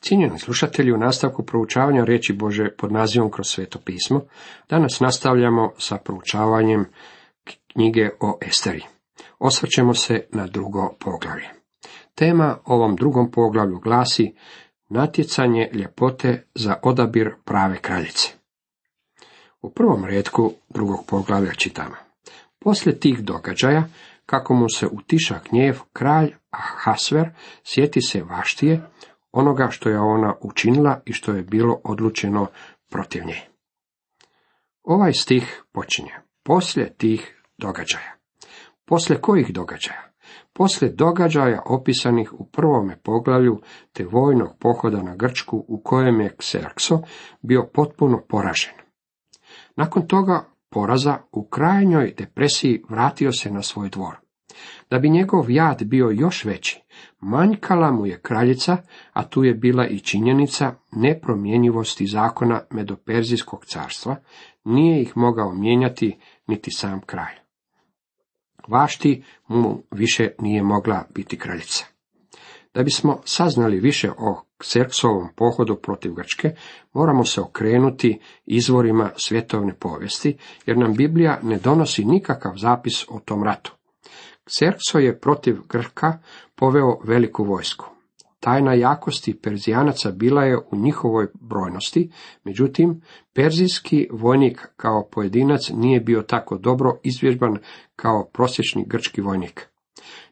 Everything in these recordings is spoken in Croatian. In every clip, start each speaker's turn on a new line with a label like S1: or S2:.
S1: Cijenjeni slušatelji, u nastavku proučavanja riječi Bože pod nazivom kroz sveto pismo, danas nastavljamo sa proučavanjem knjige o Esteri. Osvrćemo se na drugo poglavlje. Tema ovom drugom poglavlju glasi natjecanje ljepote za odabir prave kraljice. U prvom redku drugog poglavlja čitamo. Poslije tih događaja, kako mu se utiša gnjev, kralj Ahasver sjeti se Vaštije, onoga što je ona učinila i što je bilo odlučeno protiv nje. Ovaj stih počinje. Poslije tih događaja. Poslije kojih događaja? Poslije događaja opisanih u prvome poglavlju te vojnog pohoda na Grčku u kojem je Xerxo bio potpuno poražen. Nakon toga poraza u krajnjoj depresiji vratio se na svoj dvor. Da bi njegov jad bio još veći, manjkala mu je kraljica, a tu je bila i činjenica nepromjenjivosti zakona Medoperzijskog carstva, nije ih mogao mijenjati niti sam kralj. Vašti mu više nije mogla biti kraljica. Da bismo saznali više o Kserksovom pohodu protiv Grčke, moramo se okrenuti izvorima svjetovne povijesti, jer nam Biblija ne donosi nikakav zapis o tom ratu. Kserkso je protiv Grka poveo veliku vojsku. Tajna jakosti Perzijanaca bila je u njihovoj brojnosti, međutim, perzijski vojnik kao pojedinac nije bio tako dobro izvježban kao prosječni grčki vojnik.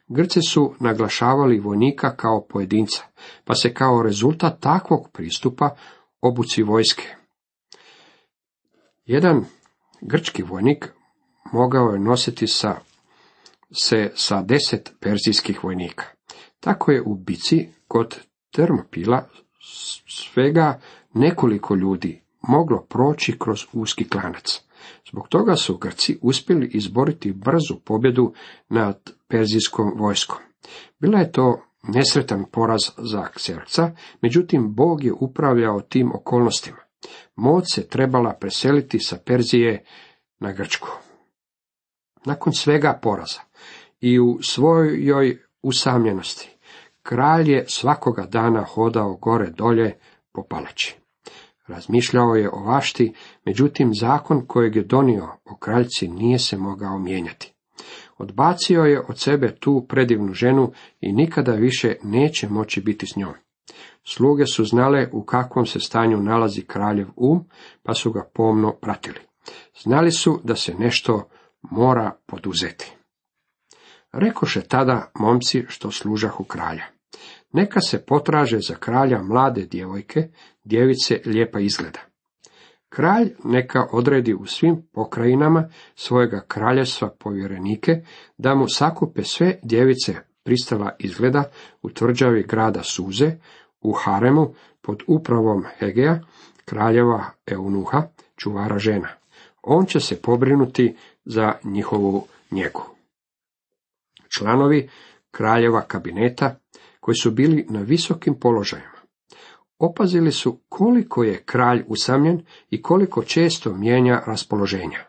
S1: Grci su naglašavali vojnika kao pojedinca, pa se kao rezultat takvog pristupa obuci vojske. Jedan grčki vojnik mogao je nositi sa, se sa deset perzijskih vojnika. Tako je u bici kod Termopila svega nekoliko ljudi moglo proći kroz uski klanac. Zbog toga su Grci uspjeli izboriti brzu pobjedu nad perzijskom vojskom. Bila je to nesretan poraz za Kserca, međutim Bog je upravljao tim okolnostima. Moć se trebala preseliti sa Perzije na Grčku. Nakon svega poraza i u svojoj usamljenosti, kralj je svakoga dana hodao gore dolje po palači. Razmišljao je o vašti, međutim zakon kojeg je donio o kraljci nije se mogao mijenjati. Odbacio je od sebe tu predivnu ženu i nikada više neće moći biti s njom. Sluge su znale u kakvom se stanju nalazi kraljev um, pa su ga pomno pratili. Znali su da se nešto mora poduzeti. Rekoše tada momci što služahu kralja. Neka se potraže za kralja mlade djevojke, djevice lijepa izgleda. Kralj neka odredi u svim pokrajinama svojega kraljevstva povjerenike, da mu sakupe sve djevice pristala izgleda u tvrđavi grada Suze, u Haremu, pod upravom Hegea, kraljeva Eunuha, čuvara žena. On će se pobrinuti za njihovu njegu. Članovi kraljeva kabineta, koji su bili na visokim položajima, opazili su koliko je kralj usamljen i koliko često mijenja raspoloženja.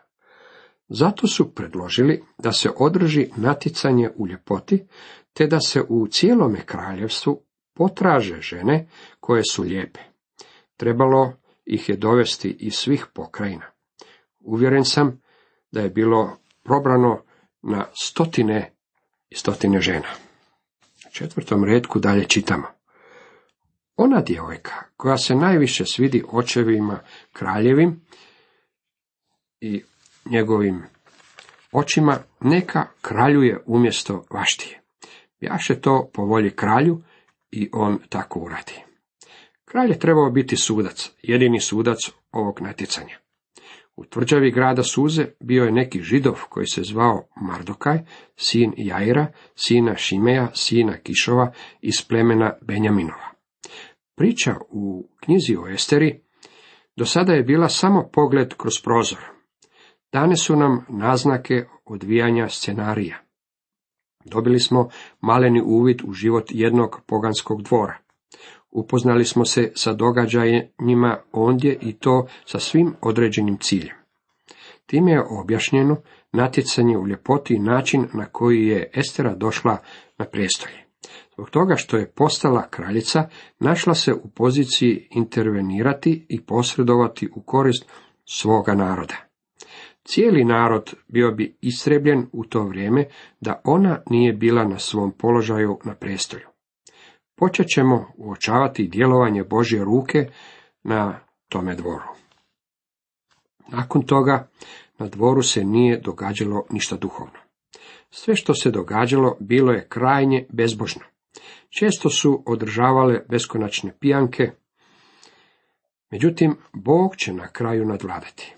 S1: Zato su predložili da se održi natjecanje u ljepoti, te da se u cijelome kraljevstvu potraže žene koje su lijepe. Trebalo ih je dovesti iz svih pokrajina. Uvjeren sam da je bilo probrano na stotine i stotine žena. U četvrtom redku dalje čitamo. Ona djevojka koja se najviše svidi očevima kraljevim i njegovim očima, neka kraljuje umjesto vaštije. Jaše to po volji kralju i on tako uradi. Kralj je trebao biti sudac, jedini sudac ovog natjecanja. U tvrđavi grada Suze bio je neki židov koji se zvao Mardokaj, sin Jaira, sina Šimeja, sina Kišova iz plemena Benjaminova. Priča u knjizi o Esteri do sada je bila samo pogled kroz prozor. Dane su nam naznake odvijanja scenarija. Dobili smo maleni uvid u život jednog poganskog dvora. Upoznali smo se sa događajima ondje i to sa svim određenim ciljem. Time je objašnjeno natjecanje u ljepoti i način na koji je Estera došla na prijestolje. Zbog toga što je postala kraljica, našla se u poziciji intervenirati i posredovati u korist svoga naroda. Cijeli narod bio bi istrebljen u to vrijeme da ona nije bila na svom položaju na prestolju. Počet ćemo uočavati djelovanje Božje ruke na tome dvoru. Nakon toga na dvoru se nije događalo ništa duhovno. Sve što se događalo bilo je krajnje bezbožno. Često su održavale beskonačne pijanke, međutim, Bog će na kraju nadvladati.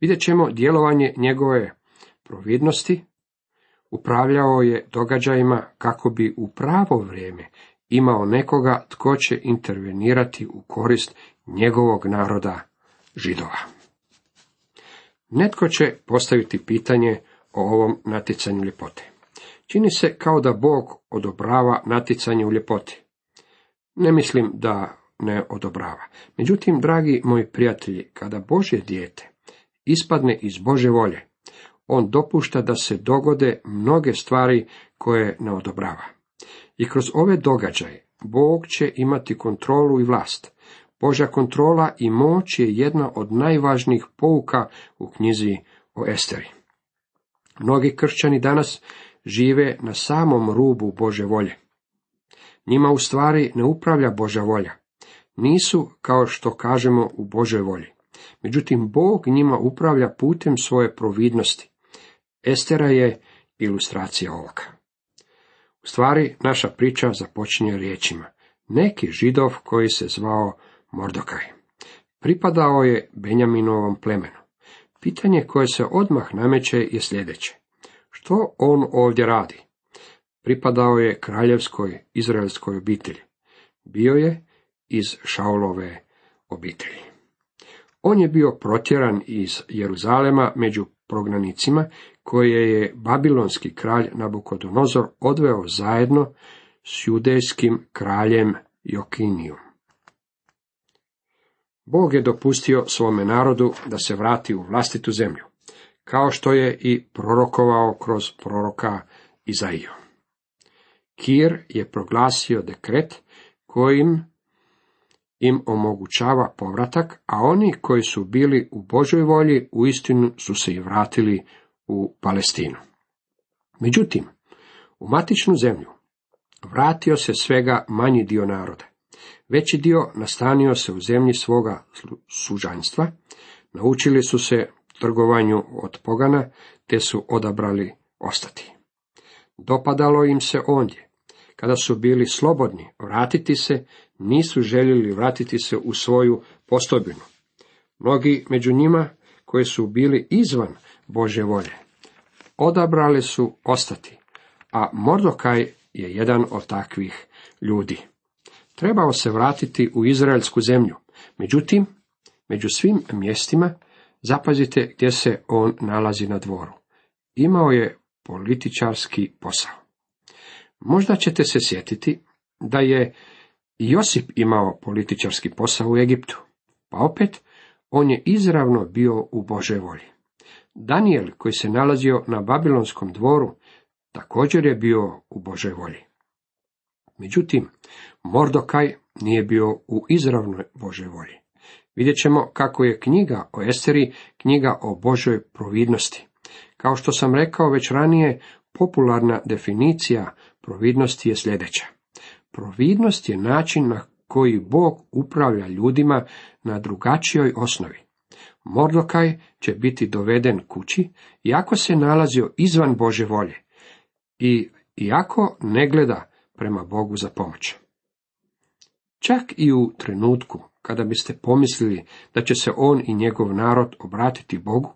S1: Vidjet ćemo djelovanje njegove providnosti, upravljao je događajima kako bi u pravo vrijeme imao nekoga tko će intervenirati u korist njegovog naroda židova. Netko će postaviti pitanje o ovom natjecanju ljepote. Čini se kao da Bog odobrava natjecanje u ljepoti. Ne mislim da ne odobrava. Međutim, dragi moji prijatelji, kada Božje dijete ispadne iz Bože volje, on dopušta da se dogode mnoge stvari koje ne odobrava. I kroz ove događaje Bog će imati kontrolu i vlast. Božja kontrola i moć je jedna od najvažnijih pouka u knjizi o Esteri. Mnogi kršćani danas žive na samom rubu Bože volje. Njima u stvari ne upravlja Božja volja. Nisu, kao što kažemo, u Božoj volji. Međutim, Bog njima upravlja putem svoje providnosti. Estera je ilustracija ovoga. U stvari, naša priča započinje riječima. Neki židov koji se zvao Mordokaj. Pripadao je Benjaminovom plemenu. Pitanje koje se odmah nameće je sljedeće. Što on ovdje radi? Pripadao je kraljevskoj izraelskoj obitelji. Bio je iz Šaulove obitelji. On je bio protjeran iz Jeruzalema među prognanicima koje je babilonski kralj Nabukodonozor odveo zajedno s judejskim kraljem Jokinijom. Bog je dopustio svome narodu da se vrati u vlastitu zemlju, kao što je i prorokovao kroz proroka Izaiju. Kir je proglasio dekret kojim im omogućava povratak, a oni koji su bili u Božoj volji uistinu su se i vratili u Palestinu. Međutim, u matičnu zemlju vratio se svega manji dio naroda. Veći dio nastanio se u zemlji svoga sužanjstva, naučili su se trgovanju od pogana, te su odabrali ostati. Dopadalo im se ondje. Kada su bili slobodni vratiti se, nisu željeli vratiti se u svoju postojbinu. Mnogi među njima, koji su bili izvan Bože volje, odabrali su ostati, a Mordokaj je jedan od takvih ljudi. Trebao se vratiti u izraelsku zemlju, međutim, među svim mjestima, zapazite gdje se on nalazi na dvoru. Imao je političarski posao. Možda ćete se sjetiti da je Josip imao političarski posao u Egiptu, pa opet on je izravno bio u Božoj volji. Daniel, koji se nalazio na Babilonskom dvoru, također je bio u Božoj volji. Međutim, Mordokaj nije bio u izravnoj Božoj volji. Vidjet ćemo kako je knjiga o Esteri knjiga o Božoj providnosti. Kao što sam rekao već ranije, popularna definicija providnosti je sljedeća. Providnost je način na koji Bog upravlja ljudima na drugačijoj osnovi. Mordokaj će biti doveden kući, iako se nalazio izvan Bože volje i iako ne gleda prema Bogu za pomoć. Čak i u trenutku kada biste pomislili da će se on i njegov narod obratiti Bogu,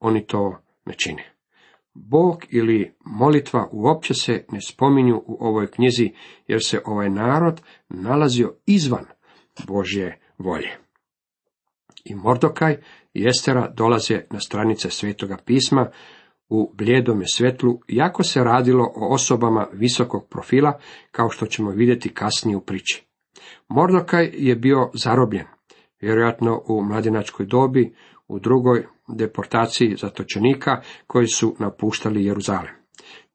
S1: oni to ne čine. Bog ili molitva uopće se ne spominju u ovoj knjizi, jer se ovaj narod nalazio izvan Božje volje. I Mordokaj i Estera dolaze na stranice Svetoga pisma u bljedome svetlu, jako se radilo o osobama visokog profila, kao što ćemo vidjeti kasnije u priči. Mordokaj je bio zarobljen, vjerojatno u mladinačkoj dobi, u drugoj deportaciji zatočenika koji su napuštali Jeruzalem.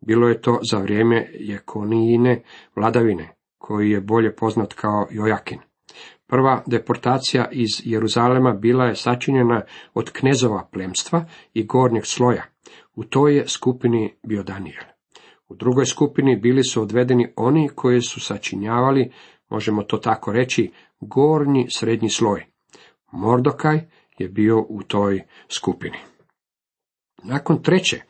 S1: Bilo je to za vrijeme Jekonijine vladavine, koji je bolje poznat kao Jojakin. Prva deportacija iz Jeruzalema bila je sačinjena od knezova plemstva i gornjeg sloja. U toj je skupini bio Daniel. U drugoj skupini bili su odvedeni oni koji su sačinjavali, možemo to tako reći, gornji srednji sloj. Mordokaj je bio u toj skupini. Nakon treće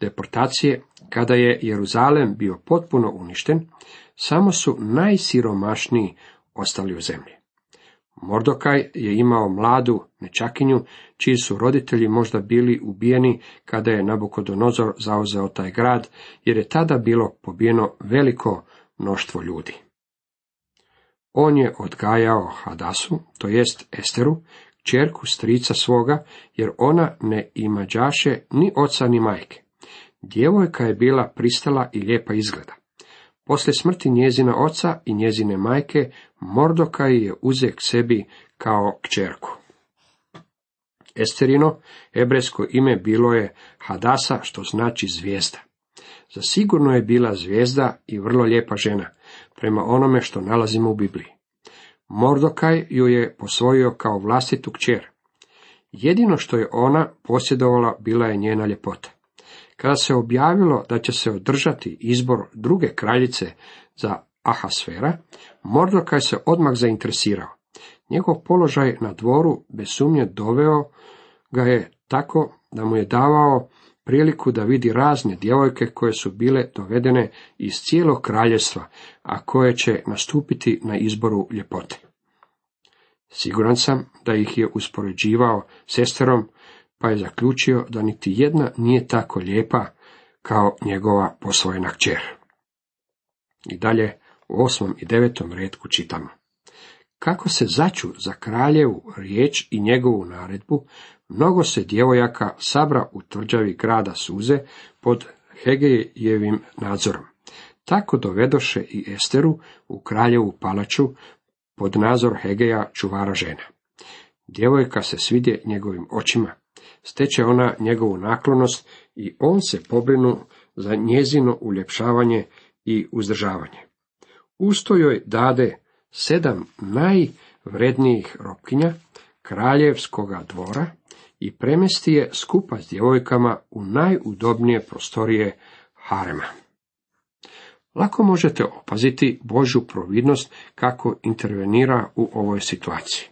S1: deportacije, kada je Jeruzalem bio potpuno uništen, samo su najsiromašniji ostali u zemlji. Mordokaj je imao mladu nečakinju, čiji su roditelji možda bili ubijeni kada je Nabukodonozor zauzeo taj grad, jer je tada bilo pobijeno veliko mnoštvo ljudi. On je odgajao Hadasu, to jest Esteru, čerku strica svoga, jer ona ne imađaše ni oca ni majke. Djevojka je bila pristala i lijepa izgleda. Poslije smrti njezina oca i njezine majke, Mordokaj je uzek sebi kao kćerku. Esterino, hebrejsko ime bilo je Hadasa, što znači zvijezda. Zasigurno je bila zvijezda i vrlo lijepa žena, prema onome što nalazimo u Bibliji. Mordokaj ju je posvojio kao vlastitu kćer. Jedino što je ona posjedovala bila je njena ljepota. Kada se objavilo da će se održati izbor druge kraljice za Ahasfera, Mordokaj se odmah zainteresirao. Njegov položaj na dvoru bez sumnje doveo ga je tako da mu je davao priliku da vidi razne djevojke koje su bile dovedene iz cijelog kraljevstva, a koje će nastupiti na izboru ljepote. Siguran sam da ih je uspoređivao sesterom, pa je zaključio da niti jedna nije tako lijepa kao njegova posvojena kćer. I dalje u osmom i devetom redku čitamo. Kako se začu za kraljevu riječ i njegovu naredbu, mnogo se djevojaka sabra u tvrđavi grada Suze pod Hegejevim nadzorom. Tako dovedoše i Esteru u kraljevu palaču pod nadzor Hegeja čuvara žena. Djevojka se svidje njegovim očima, steče ona njegovu naklonost i on se pobrinu za njezino uljepšavanje i uzdržavanje. Usto joj dade sedam najvrednijih ropkinja kraljevskoga dvora i premesti je skupa s djevojkama u najudobnije prostorije harema. Lako možete opaziti Božju providnost kako intervenira u ovoj situaciji.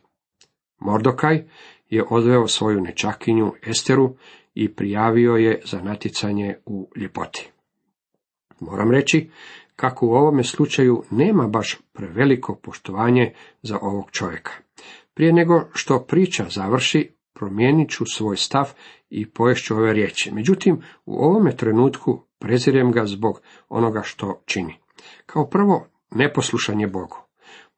S1: Mordokaj je odveo svoju nečakinju Esteru i prijavio je za natjecanje u ljepoti. Moram reći kako u ovome slučaju nema baš preveliko poštovanje za ovog čovjeka. Prije nego što priča završi, promijenit ću svoj stav i poješću ove riječi. Međutim, u ovome trenutku prezirem ga zbog onoga što čini. Kao prvo, neposlušanje Bogu.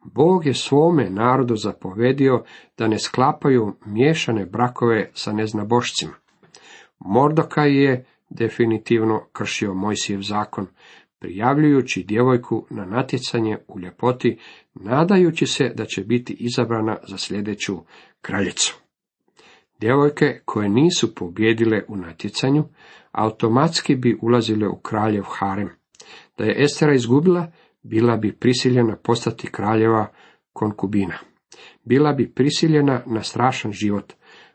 S1: Bog je svome narodu zapovedio da ne sklapaju miješane brakove sa neznabošcima. Mordokaj je definitivno kršio Mojsijev zakon, prijavljujući djevojku na natjecanje u ljepoti, nadajući se da će biti izabrana za sljedeću kraljicu. Djevojke koje nisu pobjedile u natjecanju, automatski bi ulazile u kraljev harem. Da je Estera izgubila, bila bi prisiljena postati kraljeva konkubina. Bila bi prisiljena na strašan život,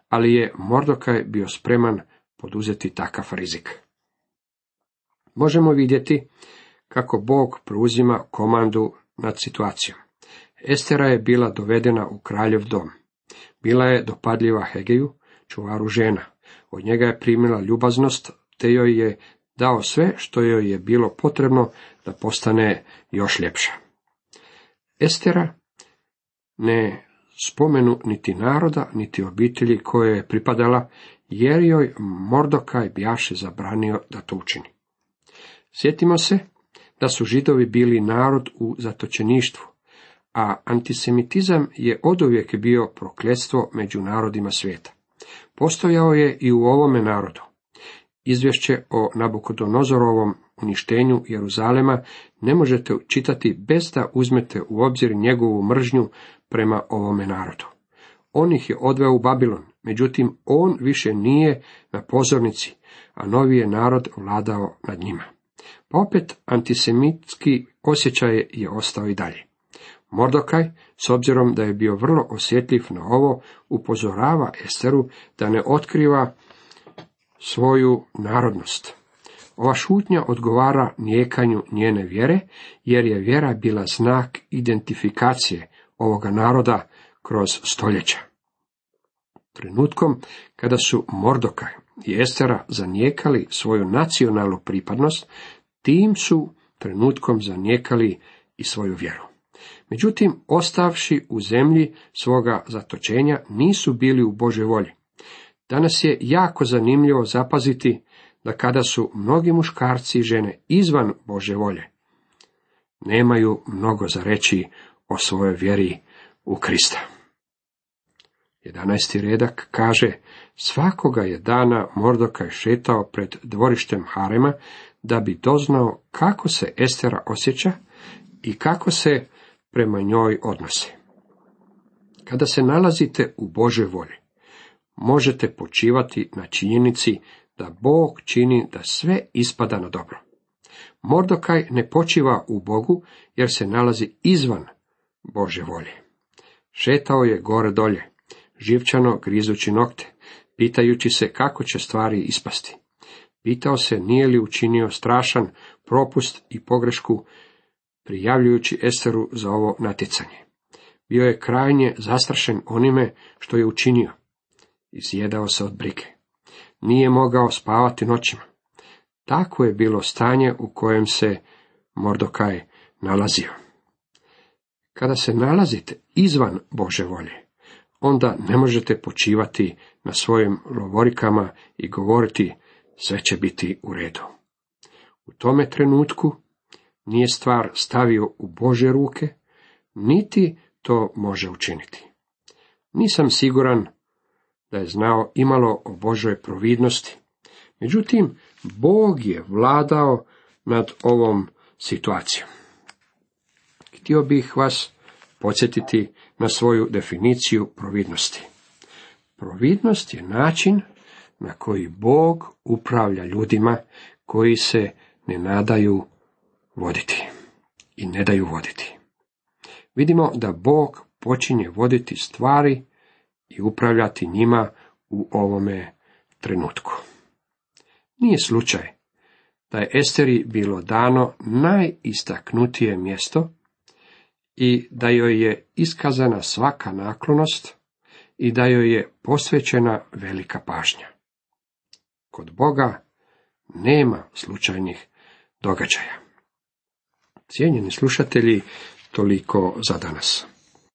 S1: ali je Mordokaj bio spreman poduzeti takav rizik. Možemo vidjeti kako Bog preuzima komandu nad situacijom. Estera je bila dovedena u kraljev dom. Bila je dopadljiva Hegeju, čuvaru žena. Od njega je primila ljubaznost, te joj je dao sve što joj je bilo potrebno da postane još ljepša. Estera ne spomenu niti naroda, niti obitelji koje je pripadala, jer joj Mordokaj bjaše zabranio da to učini. Sjetimo se da su židovi bili narod u zatočeništvu, a antisemitizam je oduvijek bio prokletstvo među narodima svijeta. Postojao je i u ovome narodu. Izvješće o Nabukodonozorovom uništenju Jeruzalema ne možete čitati bez da uzmete u obzir njegovu mržnju prema ovome narodu. On ih je odveo u Babilon, međutim on više nije na pozornici, a novi je narod vladao nad njima. Pa opet antisemitski osjećaj je ostao i dalje. Mordokaj, s obzirom da je bio vrlo osjetljiv na ovo, upozorava Esteru da ne otkriva svoju narodnost. Ova šutnja odgovara nijekanju njene vjere, jer je vjera bila znak identifikacije ovoga naroda kroz stoljeća. Trenutkom kada su Mordokaj i Estera zanijekali svoju nacionalnu pripadnost, tim su trenutkom zanijekali i svoju vjeru. Međutim, ostavši u zemlji svoga zatočenja, nisu bili u Božoj volji. Danas je jako zanimljivo zapaziti da kada su mnogi muškarci i žene izvan Bože volje, nemaju mnogo za reći o svojoj vjeri u Krista. 11. redak kaže, svakoga je dana Mordokaj šetao pred dvorištem Harema, da bi doznao kako se Estera osjeća i kako se prema njoj odnose. Kada se nalazite u Božoj volji, možete počivati na činjenici da Bog čini da sve ispada na dobro. Mordokaj ne počiva u Bogu jer se nalazi izvan Bože volje. Šetao je gore dolje, živčano grizući nokte, pitajući se kako će stvari ispasti. Pitao se nije li učinio strašan propust i pogrešku prijavljujući Esteru za ovo natjecanje. Bio je krajnje zastrašen onime što je učinio. Izjedao se od brige. Nije mogao spavati noćima. Tako je bilo stanje u kojem se Mordokaj nalazio. Kada se nalazite izvan Bože volje, onda ne možete počivati na svojim lovorikama i govoriti sve će biti u redu. U tome trenutku nije stvar stavio u Bože ruke, niti to može učiniti. Nisam siguran da je znao imalo o Božoj providnosti. Međutim, Bog je vladao nad ovom situacijom. Htio bih vas podsjetiti na svoju definiciju providnosti. Providnost je način na koji Bog upravlja ljudima koji se ne nadaju voditi i ne daju voditi. Vidimo da Bog počinje voditi stvari i upravljati njima u ovome trenutku. Nije slučaj da je Esteri bilo dano najistaknutije mjesto i da joj je iskazana svaka naklonost i da joj je posvećena velika pažnja. Kod Boga nema slučajnih događaja. Cijenjeni slušatelji, toliko za danas.